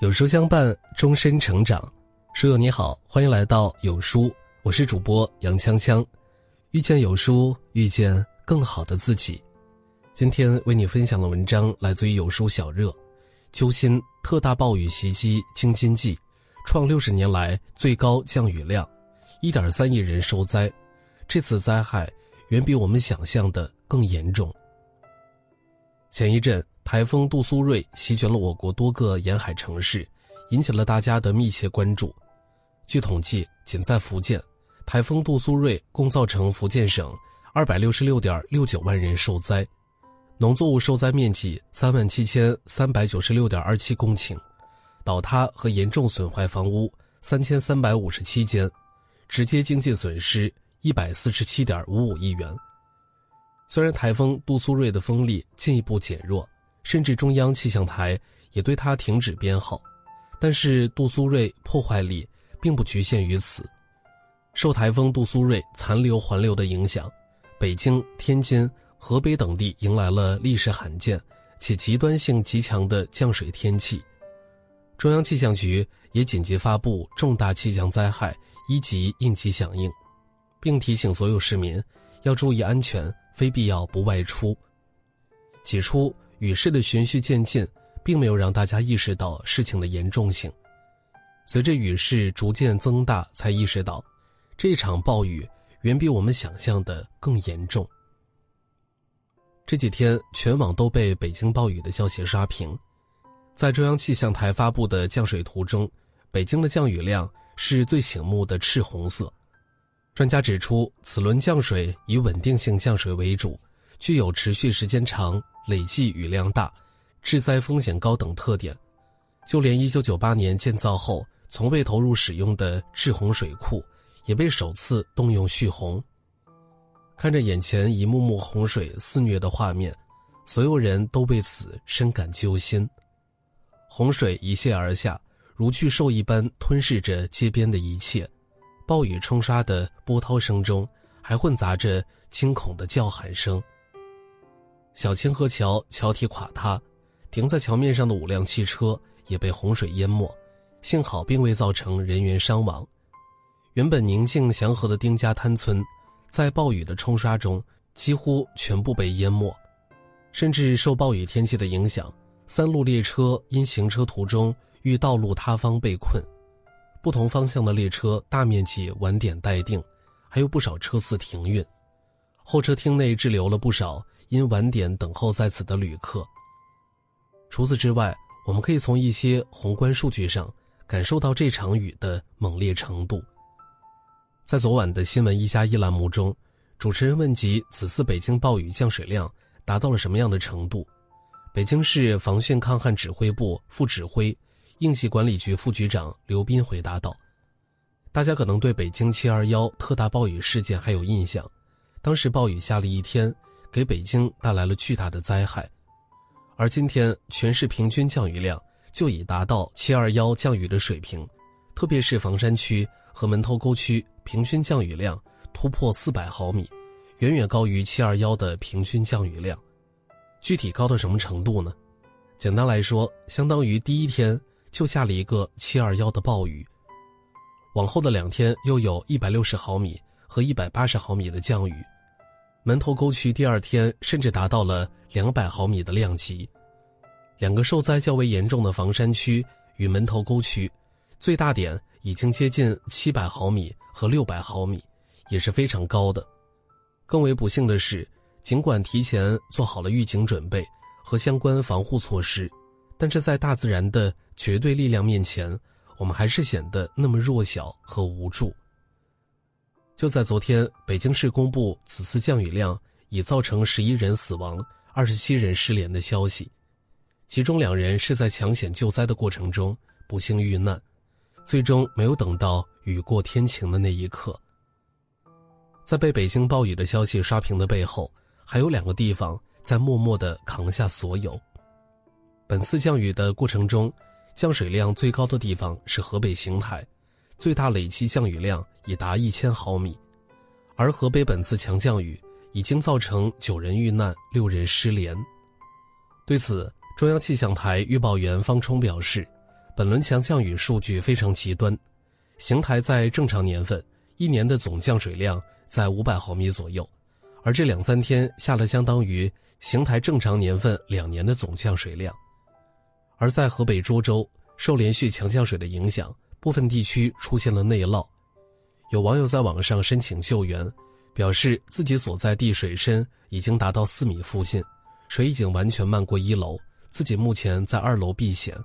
有书相伴，终身成长。书友你好，欢迎来到有书，我是主播杨锵锵。遇见有书，遇见更好的自己。今天为你分享的文章来自于有书小热。揪心，特大暴雨袭击京津冀，创六十年来最高降雨量，一点三亿人受灾。这次灾害远比我们想象的更严重。前一阵。台风杜苏芮席卷了我国多个沿海城市，引起了大家的密切关注。据统计，仅在福建，台风杜苏芮共造成福建省二百六十六点六九万人受灾，农作物受灾面积三万七千三百九十六点二七公顷，倒塌和严重损坏房屋三千三百五十七间，直接经济损失一百四十七点五五亿元。虽然台风杜苏芮的风力进一步减弱。甚至中央气象台也对它停止编号，但是杜苏芮破坏力并不局限于此。受台风杜苏芮残留环流的影响，北京、天津、河北等地迎来了历史罕见且极端性极强的降水天气。中央气象局也紧急发布重大气象灾害一级应急响应，并提醒所有市民要注意安全，非必要不外出。起初。雨势的循序渐进，并没有让大家意识到事情的严重性。随着雨势逐渐增大，才意识到，这场暴雨远比我们想象的更严重。这几天，全网都被北京暴雨的消息刷屏。在中央气象台发布的降水图中，北京的降雨量是最醒目的赤红色。专家指出，此轮降水以稳定性降水为主，具有持续时间长。累计雨量大、致灾风险高等特点，就连1998年建造后从未投入使用的滞洪水库，也被首次动用蓄洪。看着眼前一幕幕洪水肆虐的画面，所有人都为此深感揪心。洪水一泻而下，如巨兽一般吞噬着街边的一切，暴雨冲刷的波涛声中，还混杂着惊恐的叫喊声。小清河桥桥体垮塌，停在桥面上的五辆汽车也被洪水淹没，幸好并未造成人员伤亡。原本宁静祥和的丁家滩村，在暴雨的冲刷中几乎全部被淹没，甚至受暴雨天气的影响，三路列车因行车途中遇道路塌方被困，不同方向的列车大面积晚点待定，还有不少车次停运，候车厅内滞留了不少。因晚点等候在此的旅客。除此之外，我们可以从一些宏观数据上感受到这场雨的猛烈程度。在昨晚的新闻一加一栏目中，主持人问及此次北京暴雨降水量达到了什么样的程度，北京市防汛抗旱指挥部副指挥、应急管理局副局长刘斌回答道：“大家可能对北京七二幺特大暴雨事件还有印象，当时暴雨下了一天。”给北京带来了巨大的灾害，而今天全市平均降雨量就已达到七二幺降雨的水平，特别是房山区和门头沟区平均降雨量突破四百毫米，远远高于七二幺的平均降雨量。具体高到什么程度呢？简单来说，相当于第一天就下了一个七二幺的暴雨，往后的两天又有一百六十毫米和一百八十毫米的降雨。门头沟区第二天甚至达到了两百毫米的量级，两个受灾较为严重的房山区与门头沟区，最大点已经接近七百毫米和六百毫米，也是非常高的。更为不幸的是，尽管提前做好了预警准备和相关防护措施，但是在大自然的绝对力量面前，我们还是显得那么弱小和无助。就在昨天，北京市公布此次降雨量已造成十一人死亡、二十七人失联的消息，其中两人是在抢险救灾的过程中不幸遇难，最终没有等到雨过天晴的那一刻。在被北京暴雨的消息刷屏的背后，还有两个地方在默默地扛下所有。本次降雨的过程中，降水量最高的地方是河北邢台。最大累计降雨量已达一千毫米，而河北本次强降雨已经造成九人遇难、六人失联。对此，中央气象台预报员方冲表示，本轮强降雨数据非常极端，邢台在正常年份一年的总降水量在五百毫米左右，而这两三天下了相当于邢台正常年份两年的总降水量。而在河北涿州，受连续强降水的影响，部分地区出现了内涝，有网友在网上申请救援，表示自己所在地水深已经达到四米附近，水已经完全漫过一楼，自己目前在二楼避险。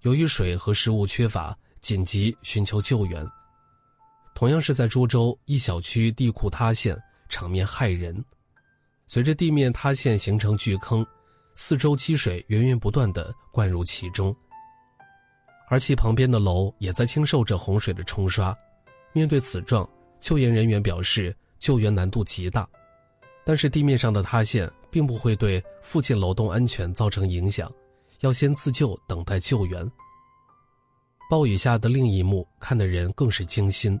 由于水和食物缺乏，紧急寻求救援。同样是在涿州，一小区地库塌陷，场面骇人。随着地面塌陷形成巨坑，四周积水源源不断地灌入其中，而其旁边的楼也在经受着洪水的冲刷。面对此状，救援人员表示救援难度极大，但是地面上的塌陷并不会对附近楼栋安全造成影响。要先自救，等待救援。暴雨下的另一幕，看的人更是惊心。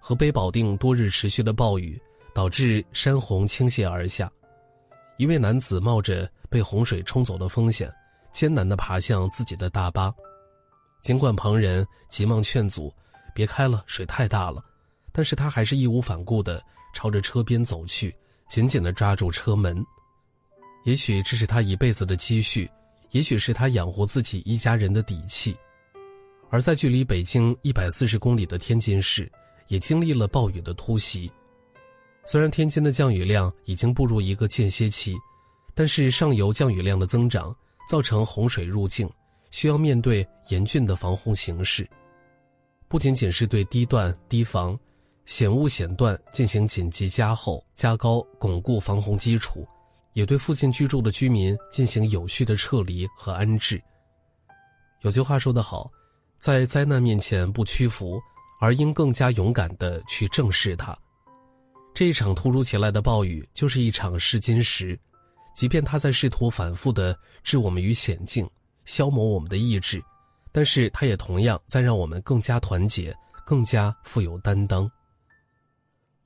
河北保定多日持续的暴雨，导致山洪倾泻而下。一位男子冒着被洪水冲走的风险，艰难地爬向自己的大巴。尽管旁人急忙劝阻：“别开了，水太大了。”但是他还是义无反顾地朝着车边走去，紧紧地抓住车门。也许这是他一辈子的积蓄。也许是他养活自己一家人的底气，而在距离北京一百四十公里的天津市，也经历了暴雨的突袭。虽然天津的降雨量已经步入一个间歇期，但是上游降雨量的增长造成洪水入境，需要面对严峻的防洪形势。不仅仅是对低段堤防、险物险段进行紧急加厚、加高、巩固防洪基础。也对附近居住的居民进行有序的撤离和安置。有句话说得好，在灾难面前不屈服，而应更加勇敢地去正视它。这一场突如其来的暴雨就是一场试金石，即便它在试图反复地置我们于险境，消磨我们的意志，但是它也同样在让我们更加团结，更加富有担当。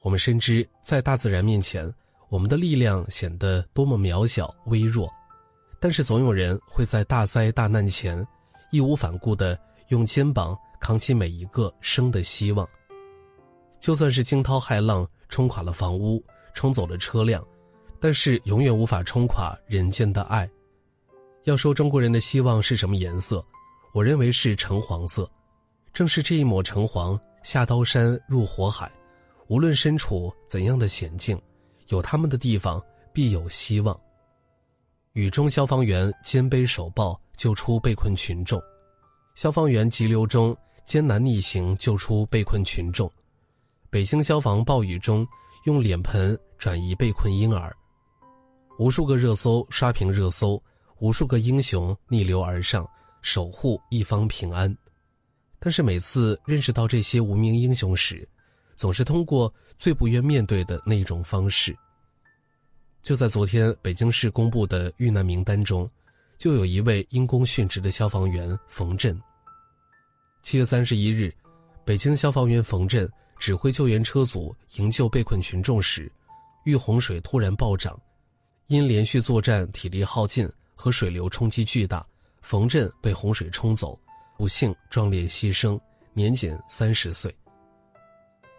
我们深知，在大自然面前。我们的力量显得多么渺小微弱，但是总有人会在大灾大难前，义无反顾地用肩膀扛起每一个生的希望。就算是惊涛骇浪冲垮了房屋，冲走了车辆，但是永远无法冲垮人间的爱。要说中国人的希望是什么颜色，我认为是橙黄色。正是这一抹橙黄，下刀山入火海，无论身处怎样的险境。有他们的地方必有希望。雨中消防员肩背手抱救出被困群众，消防员急流中艰难逆行救出被困群众，北京消防暴雨中用脸盆转移被困婴儿，无数个热搜刷屏热搜，无数个英雄逆流而上守护一方平安。但是每次认识到这些无名英雄时，总是通过最不愿面对的那种方式。就在昨天，北京市公布的遇难名单中，就有一位因公殉职的消防员冯震。七月三十一日，北京消防员冯震指挥救援车组营救被困群众时，遇洪水突然暴涨，因连续作战体力耗尽和水流冲击巨大，冯震被洪水冲走，不幸壮烈牺牲，年仅三十岁。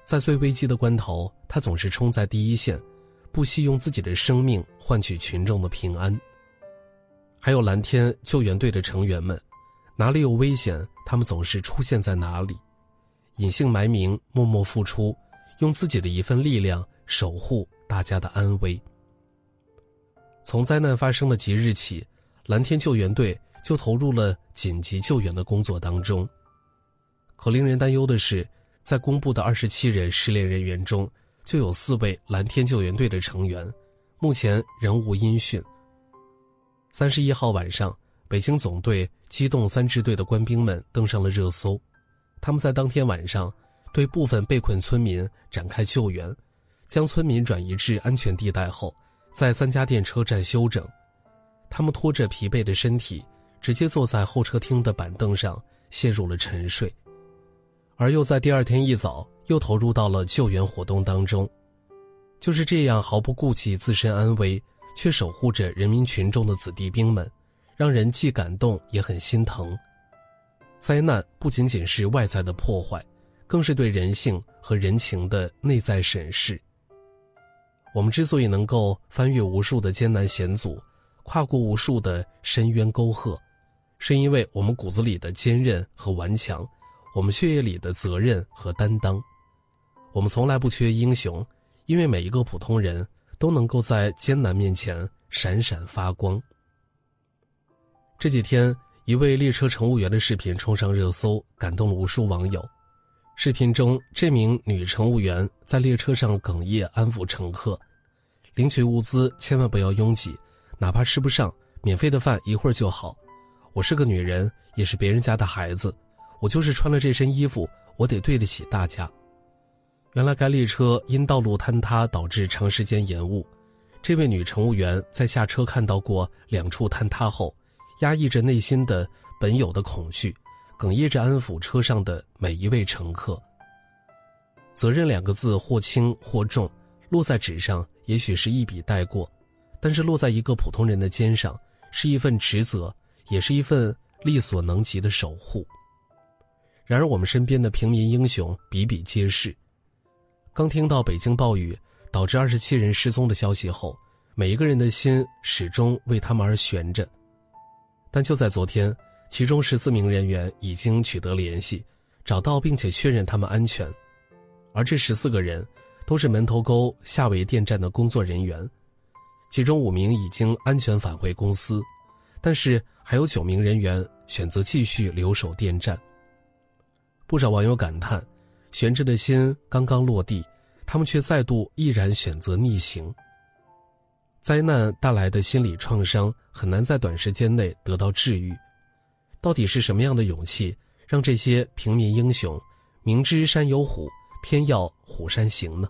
在最危机的关头，他总是冲在第一线，不惜用自己的生命换取群众的平安。还有蓝天救援队的成员们，哪里有危险，他们总是出现在哪里，隐姓埋名，默默付出，用自己的一份力量守护大家的安危。从灾难发生的即日起，蓝天救援队就投入了紧急救援的工作当中。可令人担忧的是。在公布的二十七人失联人员中，就有四位蓝天救援队的成员，目前仍无音讯。三十一号晚上，北京总队机动三支队的官兵们登上了热搜，他们在当天晚上对部分被困村民展开救援，将村民转移至安全地带后，在三家店车站休整。他们拖着疲惫的身体，直接坐在候车厅的板凳上，陷入了沉睡。而又在第二天一早又投入到了救援活动当中，就是这样毫不顾及自身安危，却守护着人民群众的子弟兵们，让人既感动也很心疼。灾难不仅仅是外在的破坏，更是对人性和人情的内在审视。我们之所以能够翻越无数的艰难险阻，跨过无数的深渊沟壑，是因为我们骨子里的坚韧和顽强，我们血液里的责任和担当。我们从来不缺英雄，因为每一个普通人都能够在艰难面前闪闪发光。这几天。一位列车乘务员的视频冲上热搜，感动了无数网友。视频中，这名女乘务员在列车上哽咽安抚乘客：“领取物资千万不要拥挤，哪怕吃不上，免费的饭一会儿就好。我是个女人，也是别人家的孩子，我就是穿了这身衣服，我得对得起大家。”原来该列车因道路坍塌导致长时间延误。这位女乘务员在下车看到过两处坍塌后。压抑着内心的本有的恐惧，哽咽着安抚车上的每一位乘客。责任两个字或轻或重，落在纸上也许是一笔带过，但是落在一个普通人的肩上，是一份职责，也是一份力所能及的守护。然而，我们身边的平民英雄比比皆是。刚听到北京暴雨导致二十七人失踪的消息后，每一个人的心始终为他们而悬着。但就在昨天，其中十四名人员已经取得联系，找到并且确认他们安全，而这十四个人都是门头沟下围电站的工作人员，其中五名已经安全返回公司，但是还有九名人员选择继续留守电站。不少网友感叹：悬着的心刚刚落地，他们却再度毅然选择逆行。灾难带来的心理创伤很难在短时间内得到治愈，到底是什么样的勇气让这些平民英雄明知山有虎，偏要虎山行呢？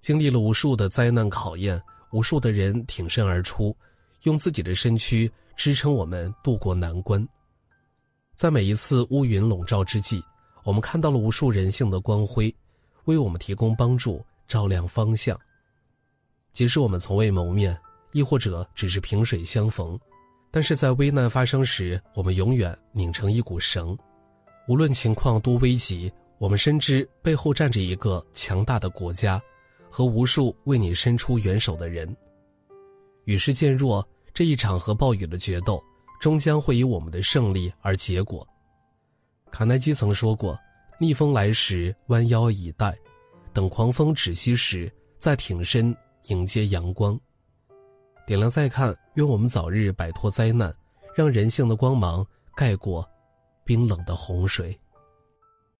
经历了无数的灾难考验，无数的人挺身而出，用自己的身躯支撑我们渡过难关。在每一次乌云笼罩之际，我们看到了无数人性的光辉，为我们提供帮助，照亮方向。即使我们从未谋面，亦或者只是萍水相逢，但是在危难发生时，我们永远拧成一股绳。无论情况多危急，我们深知背后站着一个强大的国家，和无数为你伸出援手的人。雨势渐弱，这一场和暴雨的决斗，终将会以我们的胜利而结果。卡耐基曾说过：“逆风来时，弯腰以待；等狂风止息时，再挺身。”迎接阳光，点亮再看，愿我们早日摆脱灾难，让人性的光芒盖过冰冷的洪水。